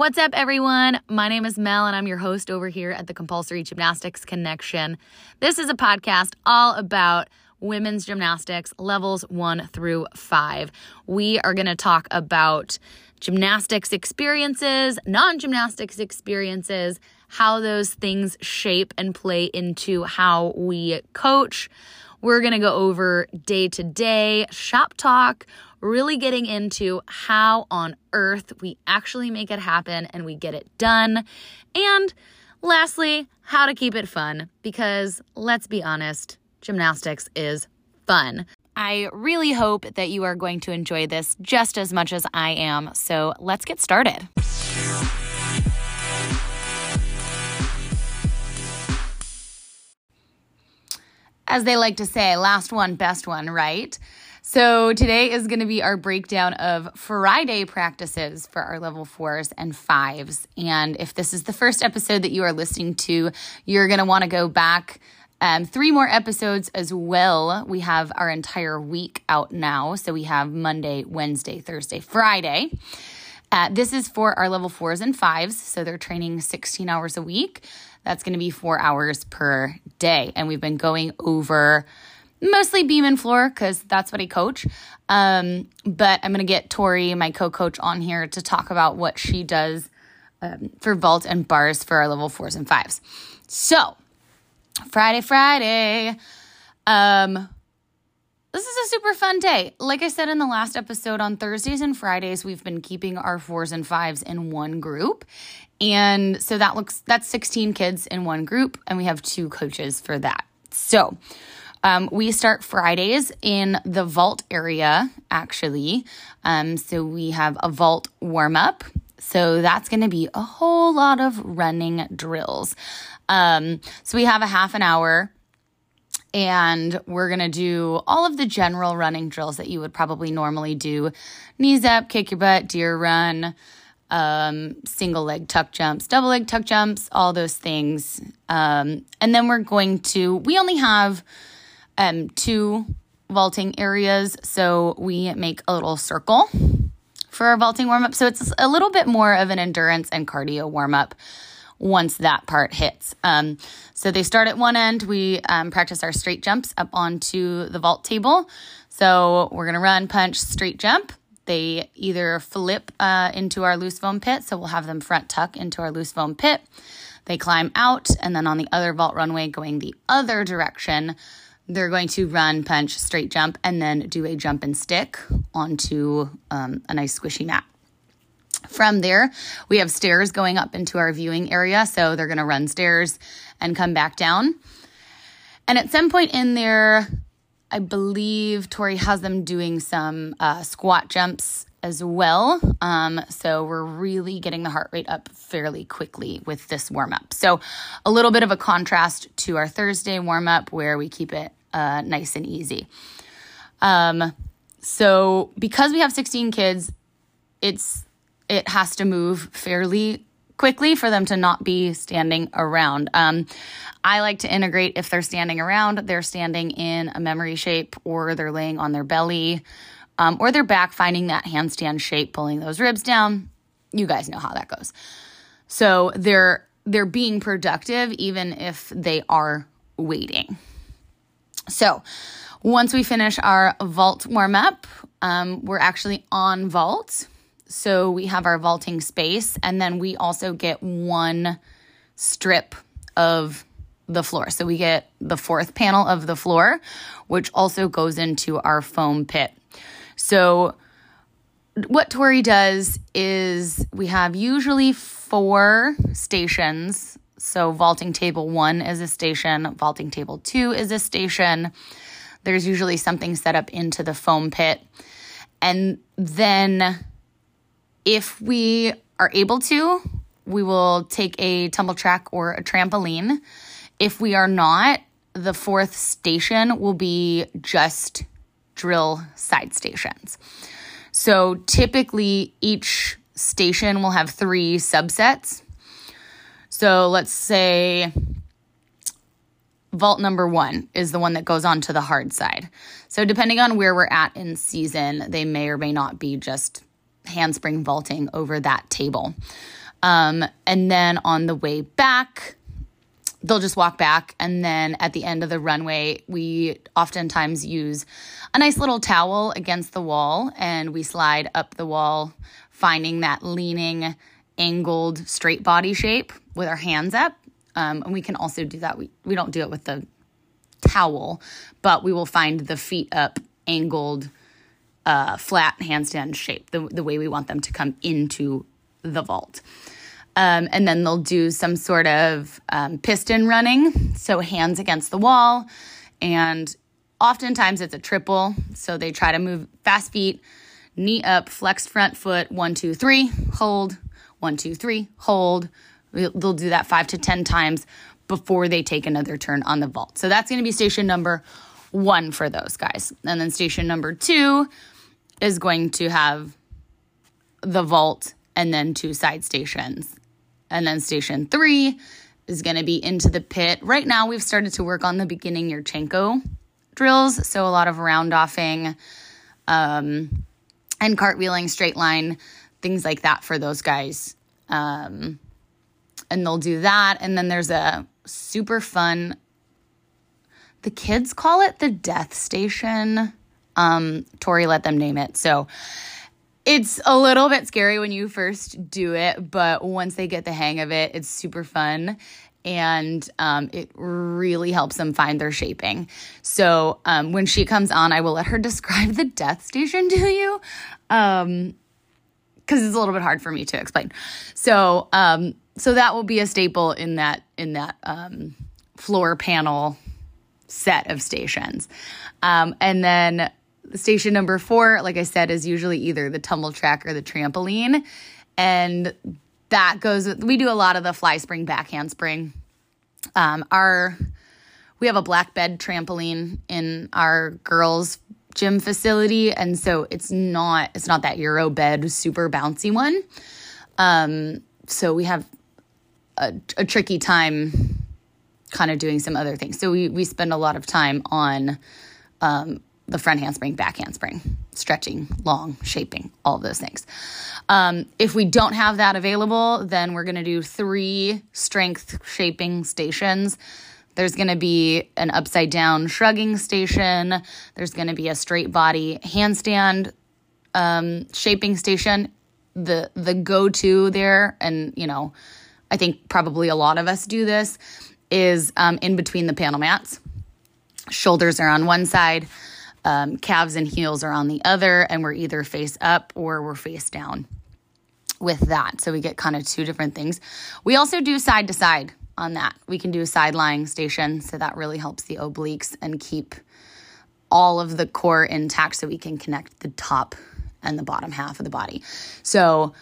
What's up, everyone? My name is Mel, and I'm your host over here at the Compulsory Gymnastics Connection. This is a podcast all about women's gymnastics levels one through five. We are going to talk about gymnastics experiences, non gymnastics experiences, how those things shape and play into how we coach. We're going to go over day to day shop talk really getting into how on earth we actually make it happen and we get it done. And lastly, how to keep it fun because let's be honest, gymnastics is fun. I really hope that you are going to enjoy this just as much as I am. So let's get started. As they like to say, last one, best one, right? So today is going to be our breakdown of Friday practices for our level fours and fives. And if this is the first episode that you are listening to, you're going to want to go back um, three more episodes as well. We have our entire week out now. So we have Monday, Wednesday, Thursday, Friday. Uh, this is for our level fours and fives. So they're training 16 hours a week. That's going to be four hours per day. And we've been going over mostly beam and floor because that's what I coach. Um, but I'm going to get Tori, my co coach, on here to talk about what she does um, for vault and bars for our level fours and fives. So, Friday, Friday. Um, this is a super fun day. Like I said in the last episode, on Thursdays and Fridays, we've been keeping our fours and fives in one group. And so that looks, that's 16 kids in one group, and we have two coaches for that. So, um, we start Fridays in the vault area, actually. Um, so we have a vault warm up. So that's going to be a whole lot of running drills. Um, so we have a half an hour and we're going to do all of the general running drills that you would probably normally do knees up, kick your butt, deer run, um, single leg tuck jumps, double leg tuck jumps, all those things. Um, and then we're going to, we only have um, two vaulting areas. So we make a little circle for our vaulting warm up. So it's a little bit more of an endurance and cardio warm up once that part hits. Um, so they start at one end. We um, practice our straight jumps up onto the vault table. So we're going to run, punch, straight jump. They either flip uh, into our loose foam pit. So we'll have them front tuck into our loose foam pit. They climb out, and then on the other vault runway going the other direction, they're going to run, punch, straight jump, and then do a jump and stick onto um, a nice squishy mat. From there, we have stairs going up into our viewing area. So they're going to run stairs and come back down. And at some point in there, I believe Tori has them doing some uh, squat jumps as well. Um, so we're really getting the heart rate up fairly quickly with this warm up. So a little bit of a contrast to our Thursday warm up where we keep it uh, nice and easy. Um, so because we have 16 kids, it's it has to move fairly quickly for them to not be standing around. Um, I like to integrate if they're standing around, they're standing in a memory shape or they're laying on their belly um, or their back, finding that handstand shape, pulling those ribs down. You guys know how that goes. So they're they're being productive even if they are waiting. So once we finish our vault warm up, um, we're actually on vault. So we have our vaulting space, and then we also get one strip of the floor. So we get the fourth panel of the floor, which also goes into our foam pit. So what Tori does is we have usually four stations so, vaulting table one is a station, vaulting table two is a station. There's usually something set up into the foam pit. And then, if we are able to, we will take a tumble track or a trampoline. If we are not, the fourth station will be just drill side stations. So, typically, each station will have three subsets. So let's say vault number one is the one that goes on to the hard side. So depending on where we're at in season, they may or may not be just handspring vaulting over that table. Um, and then on the way back, they'll just walk back. And then at the end of the runway, we oftentimes use a nice little towel against the wall and we slide up the wall, finding that leaning, angled, straight body shape with our hands up. Um, and we can also do that. We, we don't do it with the towel, but we will find the feet up, angled, uh, flat handstand shape, the, the way we want them to come into the vault. Um, and then they'll do some sort of um, piston running, so hands against the wall. And oftentimes it's a triple, so they try to move fast feet, knee up, flexed front foot, one, two, three, hold, one, two, three, hold. They'll do that five to 10 times before they take another turn on the vault. So that's going to be station number one for those guys. And then station number two is going to have the vault and then two side stations. And then station three is going to be into the pit. Right now, we've started to work on the beginning Yurchenko drills. So a lot of round offing um, and cartwheeling, straight line, things like that for those guys. Um, and they'll do that. And then there's a super fun, the kids call it the death station. Um, Tori let them name it. So it's a little bit scary when you first do it, but once they get the hang of it, it's super fun and um, it really helps them find their shaping. So um, when she comes on, I will let her describe the death station to you because it's a little bit hard for me to explain. So um, so that will be a staple in that in that um, floor panel set of stations, um, and then station number four, like I said, is usually either the tumble track or the trampoline. And that goes we do a lot of the fly spring, backhand spring. Um, our, we have a black bed trampoline in our girls' gym facility. And so it's not, it's not that Euro bed, super bouncy one. Um, so we have a, a tricky time kind of doing some other things. So we, we spend a lot of time on, um, the front handspring, back handspring, stretching, long, shaping, all those things. Um, if we don't have that available, then we're going to do three strength shaping stations. There's going to be an upside down shrugging station. There's going to be a straight body handstand um, shaping station. The the go to there, and you know, I think probably a lot of us do this, is um, in between the panel mats. Shoulders are on one side, um, calves and heels are on the other, and we're either face up or we're face down with that. So we get kind of two different things. We also do side to side on that. We can do a side lying station, so that really helps the obliques and keep all of the core intact so we can connect the top and the bottom half of the body. So,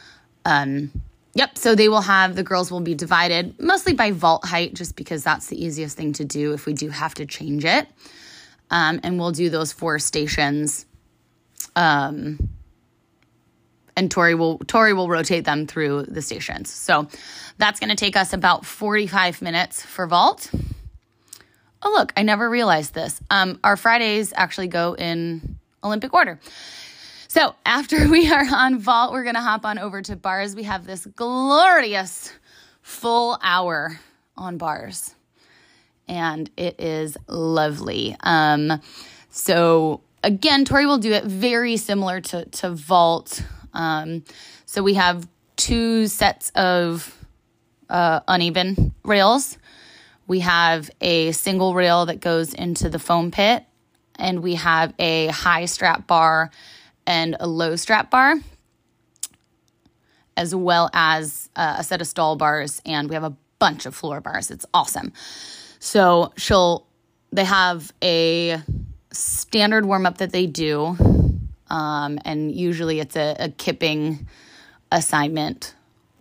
um, yep, so they will have the girls will be divided mostly by vault height, just because that's the easiest thing to do if we do have to change it um, and we'll do those four stations. Um, and Tori will Tori will rotate them through the stations. So that's going to take us about 45 minutes for vault. Oh look, I never realized this. Um, our Fridays actually go in Olympic order. So after we are on vault, we're going to hop on over to bars. We have this glorious full hour on bars and it is lovely. Um, so again, Tori will do it very similar to to vault. Um, so we have two sets of uh, uneven rails. We have a single rail that goes into the foam pit, and we have a high strap bar and a low strap bar, as well as uh, a set of stall bars, and we have a bunch of floor bars. It's awesome. So she'll, they have a standard warm up that they do. Um, and usually it's a, a kipping assignment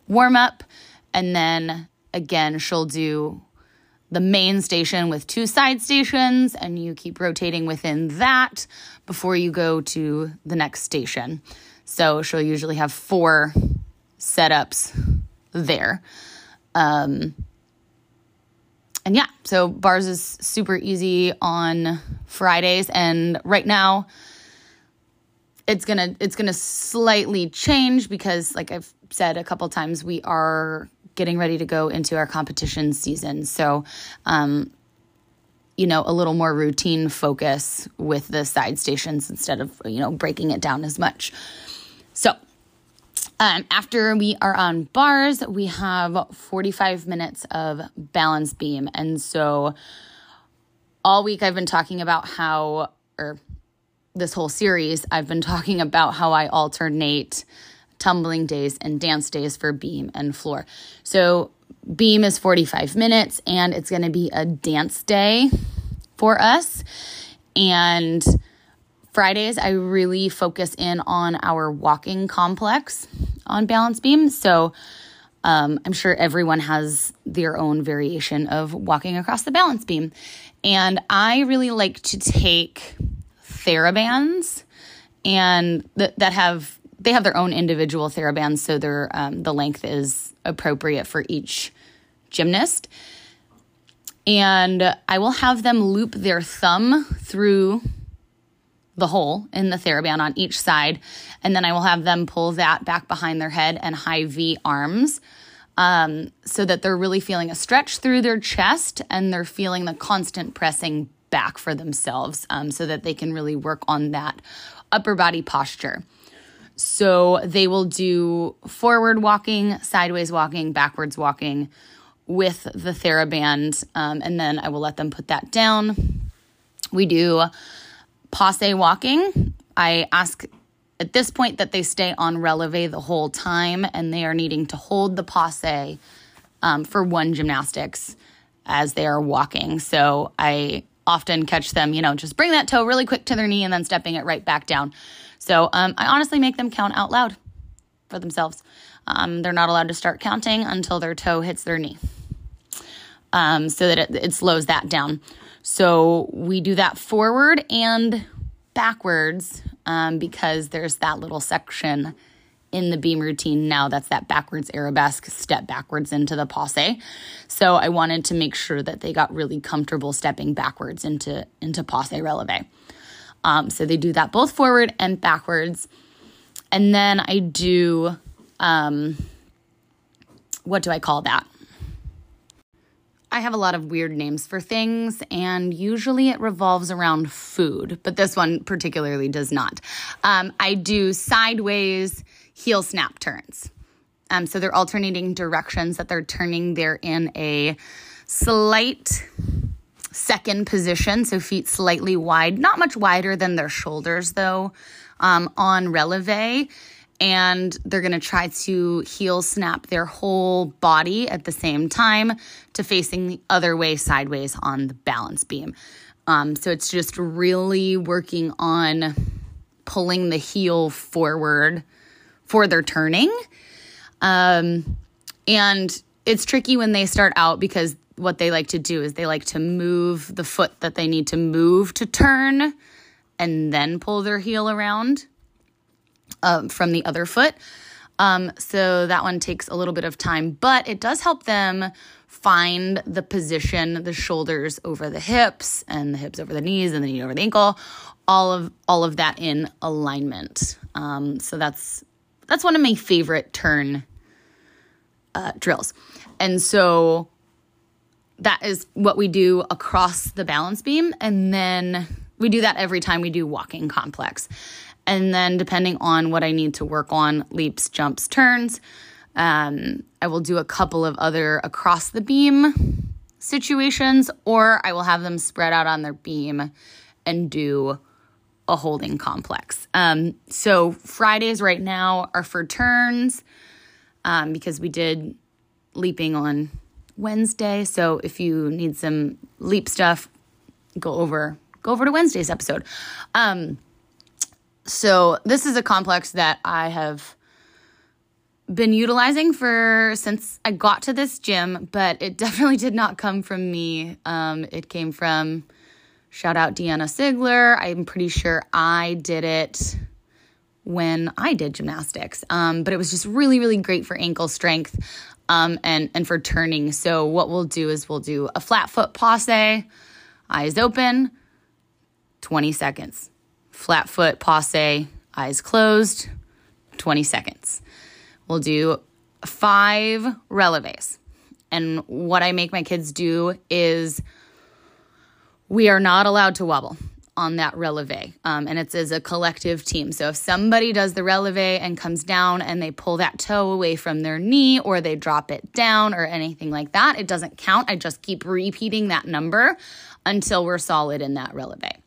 warm up. And then again, she'll do the main station with two side stations, and you keep rotating within that before you go to the next station. So she'll usually have four setups there. Um, and yeah, so bars is super easy on Fridays, and right now it's gonna it's gonna slightly change because like I've said a couple times, we are getting ready to go into our competition season. So, um, you know, a little more routine focus with the side stations instead of, you know, breaking it down as much. So, um, after we are on bars, we have 45 minutes of balance beam. And so all week I've been talking about how, or this whole series, I've been talking about how I alternate tumbling days and dance days for beam and floor. So beam is 45 minutes and it's going to be a dance day for us. And Fridays, I really focus in on our walking complex on balance beam. So um, I'm sure everyone has their own variation of walking across the balance beam. And I really like to take TheraBands and th- that have they have their own individual TheraBands, so their um, the length is appropriate for each gymnast. And I will have them loop their thumb through the hole in the TheraBand on each side. And then I will have them pull that back behind their head and high V arms um, so that they're really feeling a stretch through their chest and they're feeling the constant pressing back for themselves um, so that they can really work on that upper body posture. So they will do forward walking, sideways walking, backwards walking with the TheraBand, um, and then I will let them put that down. We do passe walking. I ask at this point that they stay on releve the whole time and they are needing to hold the passe um, for one gymnastics as they are walking. So I often catch them, you know, just bring that toe really quick to their knee and then stepping it right back down. So um, I honestly make them count out loud for themselves. Um, they're not allowed to start counting until their toe hits their knee um, so that it, it slows that down. So we do that forward and backwards um, because there's that little section in the beam routine now that's that backwards arabesque step backwards into the passe. So I wanted to make sure that they got really comfortable stepping backwards into into passe releve. Um, so they do that both forward and backwards. And then I do um, what do I call that? I have a lot of weird names for things, and usually it revolves around food, but this one particularly does not. Um, I do sideways heel snap turns. Um, so they're alternating directions that they're turning. They're in a slight second position, so feet slightly wide, not much wider than their shoulders though, um, on releve and they're to try to heel snap their whole body at the same time to facing the other way sideways on the balance beam. Um, so it's just really working on pulling the heel forward for their turning. Um, and it's tricky when they start out because what they like to do is they like to move the foot that they need to move to turn and then pull their heel around um, from the other foot. Um, so that one takes a little bit of time, but it does help them find the position, the shoulders over the hips and the hips over the knees and the knee over the ankle, all of all of that in alignment. Um, so that's that's one of my favorite turn uh, drills, and so that is what we do across the balance beam, and then we do that every time we do walking complex. And then, depending on what I need to work on, leaps, jumps, turns, um, I will do a couple of other across the beam situations, or I will have them spread out on their beam and do a holding complex. Um, so, Fridays right now are for turns um, because we did leaping on Wednesday. So, if you need some leap stuff, go over go over to Wednesday's episode. Um, so this is a complex that I have been utilizing for since I got to this gym, but it definitely did not come from me. Um, it came from shout out Deanna Sigler. I'm pretty sure I did it when I did gymnastics, um, but it was just really, really great for ankle strength um, and and for turning. So what we'll do is we'll do a flat foot passe, eyes open, 20 seconds flat foot passe, eyes closed, 20 seconds. we'll do five releves. And what I make my kids do is we are not allowed to wobble on that releve. Um, and it's as a collective team. So if somebody does the releve and comes down and they pull that toe away from their knee or they drop it down or anything like that, it doesn't count. I just keep repeating that number until we're solid in that releve.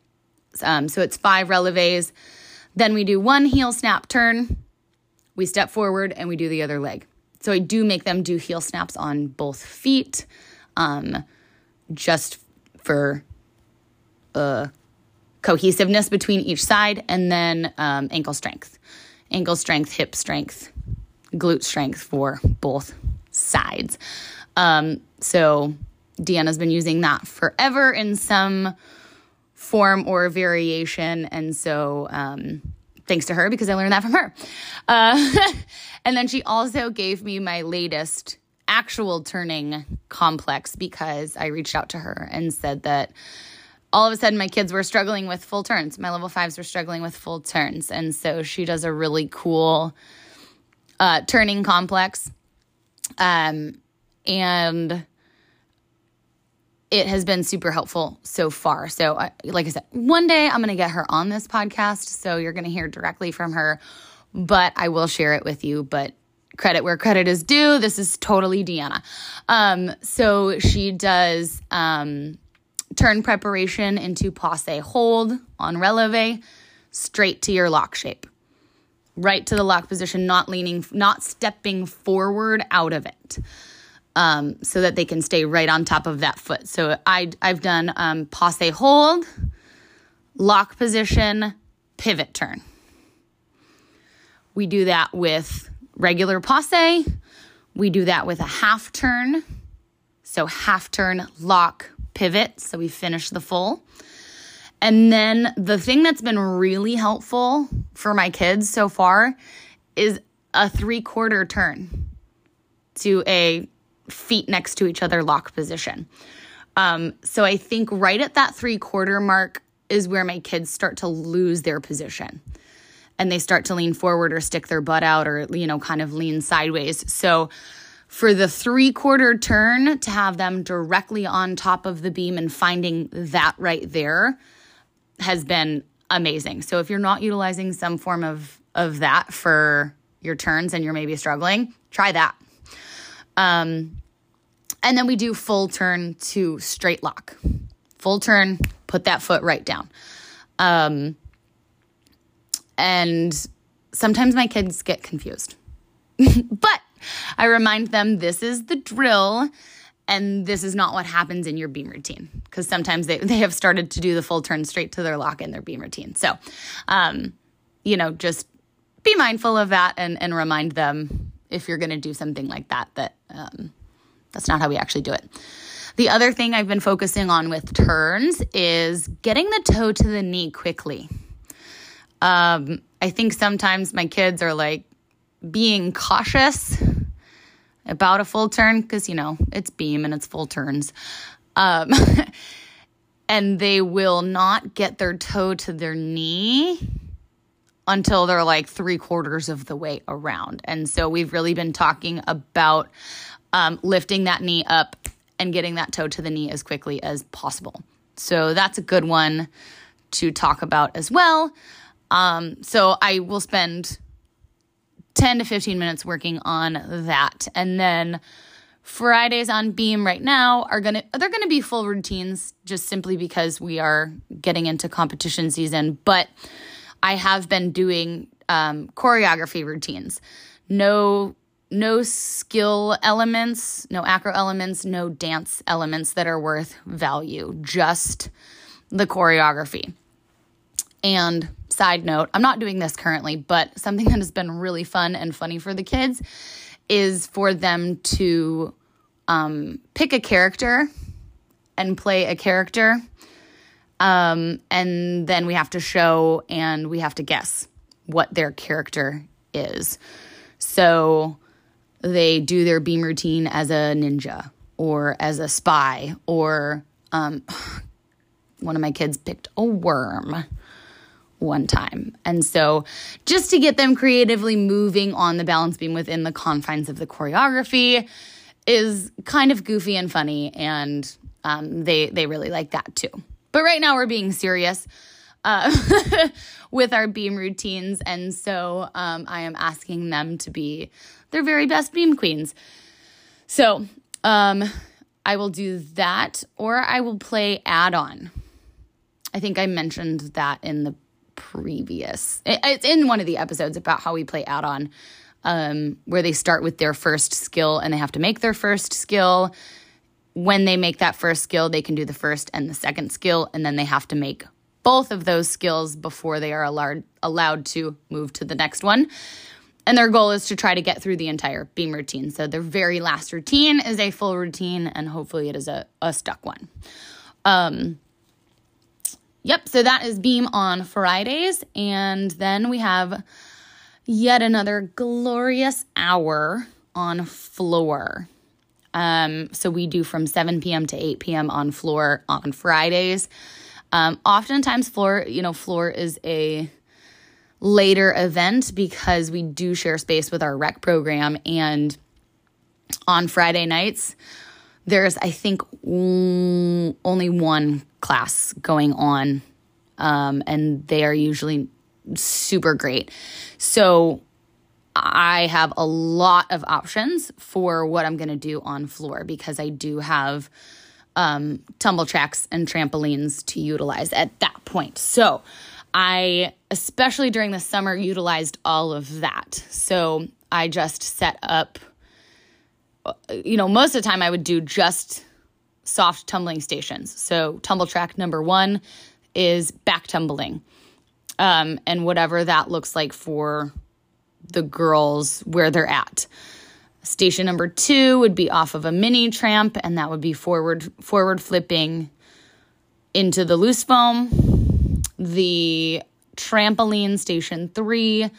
Um, so it's five releves. Then we do one heel snap turn. We step forward and we do the other leg. So I do make them do heel snaps on both feet, um, just for uh, cohesiveness between each side, and then um, ankle strength, ankle strength, hip strength, glute strength for both sides. Um, so Deanna's been using that forever in some form or variation, and so um, thanks to her because I learned that from her. Uh, and then she also gave me my latest actual turning complex because I reached out to her and said that all of a sudden my kids were struggling with full turns. My level fives were struggling with full turns. And so she does a really cool uh, turning complex. Um, and it has been super helpful so far. So, I, like I said, one day I'm going to get her on this podcast. So you're going to hear directly from her, but I will share it with you. But credit where credit is due. This is totally Deanna. Um, so she does um, turn preparation into passe hold on releve, straight to your lock shape. Right to the lock position, not leaning, not stepping forward out of it. Um, so that they can stay right on top of that foot. So I, I've done um, passe hold, lock position, pivot turn. We do that with regular passe. We do that with a half turn. So half turn, lock, pivot. So we finish the full. And then the thing that's been really helpful for my kids so far is a three quarter turn to a feet next to each other lock position. Um, so I think right at that three quarter mark is where my kids start to lose their position and they start to lean forward or stick their butt out or, you know, kind of lean sideways. So for the three quarter turn to have them directly on top of the beam and finding that right there has been amazing. So if you're not utilizing some form of of that for your turns and you're maybe struggling, try that. Um, and then we do full turn to straight lock. Full turn, put that foot right down. Um, and sometimes my kids get confused. but I remind them this is the drill and this is not what happens in your beam routine because sometimes they, they have started to do the full turn straight to their lock in their beam routine. So, um, you know, just be mindful of that and, and remind them if you're going to do something like that, that um, that's not how we actually do it. The other thing I've been focusing on with turns is getting the toe to the knee quickly. Um, I think sometimes my kids are like being cautious about a full turn because, you know, it's beam and it's full turns. Um, and they will not get their toe to their knee until they're like three quarters of the way around. And so we've really been talking about um, lifting that knee up and getting that toe to the knee as quickly as possible. So that's a good one to talk about as well. Um, so I will spend 10 to 15 minutes working on that. And then Fridays on Beam right now are going to they're going to be full routines just simply because we are getting into competition season, but I have been doing um, choreography routines. No no skill elements, no acro elements, no dance elements that are worth value, just the choreography. And side note, I'm not doing this currently, but something that has been really fun and funny for the kids is for them to um, pick a character and play a character. Um, and then we have to show and we have to guess what their character is. So they do their beam routine as a ninja or as a spy or um, one of my kids picked a worm one time. And so, just to get them creatively moving on the balance beam within the confines of the choreography is kind of goofy and funny, and um, they they really like that too. But right now, we're being serious uh, with our beam routines, and so um, I am asking them to be their very best beam queens. So um, I will do that, or I will play add on. I think I mentioned that in the previous, it's in one of the episodes about how we play add on, um, where they start with their first skill and they have to make their first skill. When they make that first skill, they can do the first and the second skill, and then they have to make both of those skills before they are allowed allowed to move to the next one. And their goal is to try to get through the entire beam routine. So their very last routine is a full routine, and hopefully it is a, a stuck one. Um, yep, so that is beam on Fridays. And then we have yet another glorious hour on floor. Um, so we do from 7 p.m. to 8 p.m. on floor on Fridays. Um, oftentimes, floor, you know, floor is a later event because we do share space with our rec program. And on Friday nights, there's, I think, only one class going on. Um, and they are usually super great. So I have a lot of options for what I'm going to do on floor because I do have um, tumble tracks and trampolines to utilize at that point. So I, especially during the summer, utilized all of that. So I just set up, you know, most of the time I would do just soft tumbling stations. So tumble track number one is back tumbling. Um, and whatever that looks like for the girls where they're at. Station number two would be off of a mini tramp, and that would be forward forward flipping into the loose foam. The trampoline station three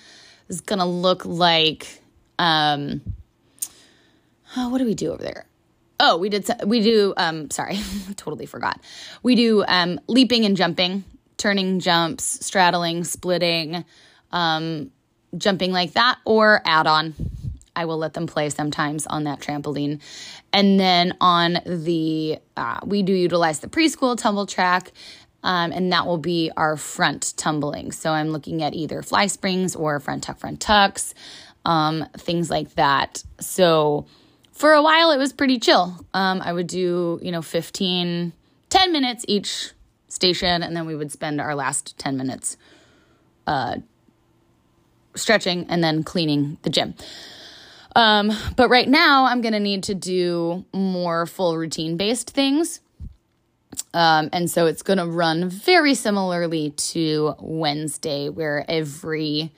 is gonna look like um oh, what do we do over there? Oh, we did we do um sorry, totally forgot. We do um leaping and jumping, turning jumps, straddling, splitting, um jumping like that or add on I will let them play sometimes on that trampoline. And then on the, uh, we do utilize the preschool tumble track, um, and that will be our front tumbling. So I'm looking at either fly springs or front tuck, front tucks, um, things like that. So for a while, it was pretty chill. Um, I would do, you know, 15, 10 minutes each station, and then we would spend our last 10 minutes uh, stretching and then cleaning the gym. Um, but right now, I'm going to need to do more full routine based things. Um, and so it's going to run very similarly to Wednesday, where every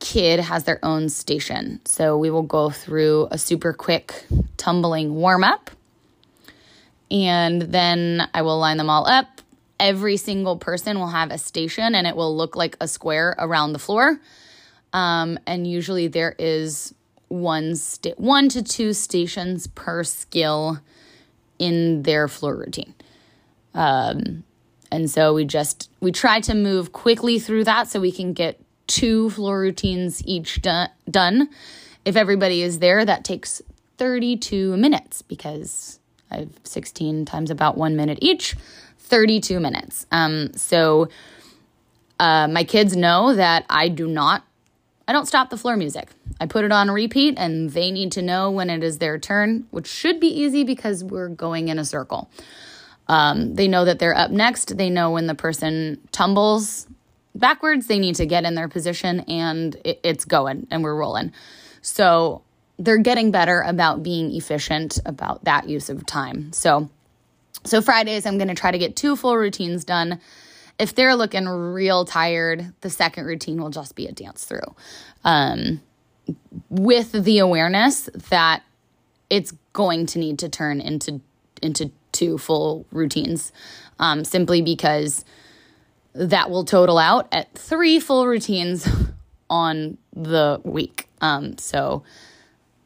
kid has their own station. So we will go through a super quick tumbling warm up. And then I will line them all up. Every single person will have a station and it will look like a square around the floor. Um, and usually there is one sta- one to two stations per skill in their floor routine. Um, and so we just we try to move quickly through that so we can get two floor routines each do- done. If everybody is there, that takes 32 minutes because I have 16 times about one minute each, 32 minutes. Um, so uh, my kids know that I do not I don't stop the floor music. I put it on repeat and they need to know when it is their turn, which should be easy because we're going in a circle. Um, they know that they're up next. They know when the person tumbles backwards, they need to get in their position and it, it's going and we're rolling. So they're getting better about being efficient about that use of time. So, so Fridays, I'm going to try to get two full routines done if they're looking real tired, the second routine will just be a dance through. Um, with the awareness that it's going to need to turn into into two full routines, um, simply because that will total out at three full routines on the week. Um, so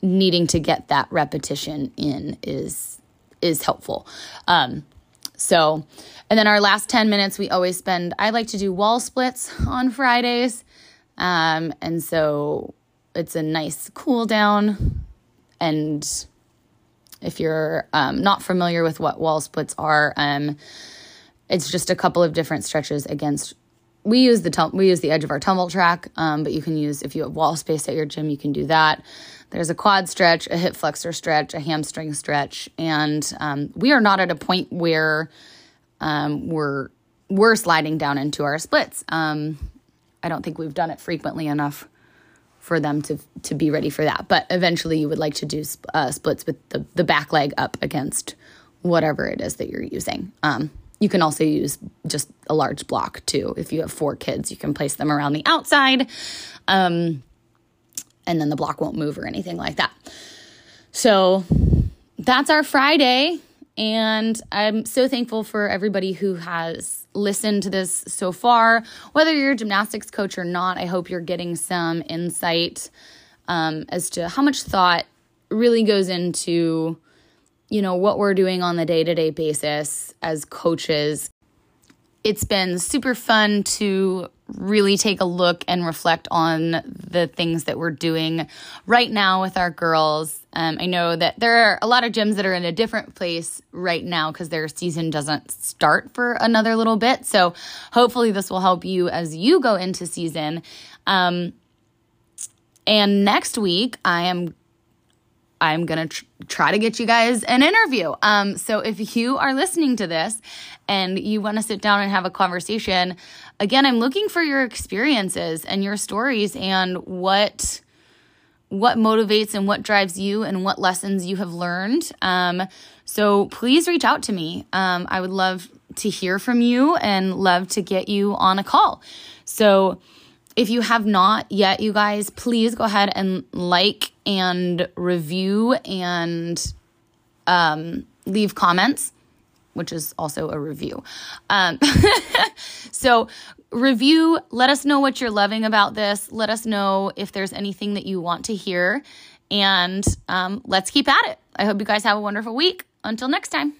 needing to get that repetition in is is helpful. Um, So, and then our last 10 minutes, we always spend, I like to do wall splits on Fridays. Um, and so it's a nice cool down. And if you're um, not familiar with what wall splits are, um, it's just a couple of different stretches against. We use the tum- we use the edge of our tumble track, um, but you can use if you have wall space at your gym, you can do that. There's a quad stretch, a hip flexor stretch, a hamstring stretch, and um, we are not at a point where um, we're we're sliding down into our splits. Um, I don't think we've done it frequently enough for them to to be ready for that. But eventually, you would like to do uh, splits with the the back leg up against whatever it is that you're using. Um, you can also use just a large block too. If you have four kids, you can place them around the outside, um, and then the block won't move or anything like that. So that's our Friday. And I'm so thankful for everybody who has listened to this so far. Whether you're a gymnastics coach or not, I hope you're getting some insight um, as to how much thought really goes into, you know, what we're doing on the day to day basis as coaches. It's been super fun to really take a look and reflect on the things that we're doing right now with our girls. Um, I know that there are a lot of gyms that are in a different place right now because their season doesn't start for another little bit. So hopefully, this will help you as you go into season. Um, and next week, I am I'm going to tr- try to get you guys an interview. Um, so if you are listening to this and you want to sit down and have a conversation, again, I'm looking for your experiences and your stories and what what motivates and what drives you and what lessons you have learned. Um, so please reach out to me. Um, I would love to hear from you and love to get you on a call. So if you have not yet, you guys, please go ahead and like and review and um, leave comments, which is also a review. Um, so, review, let us know what you're loving about this. Let us know if there's anything that you want to hear. And um, let's keep at it. I hope you guys have a wonderful week. Until next time.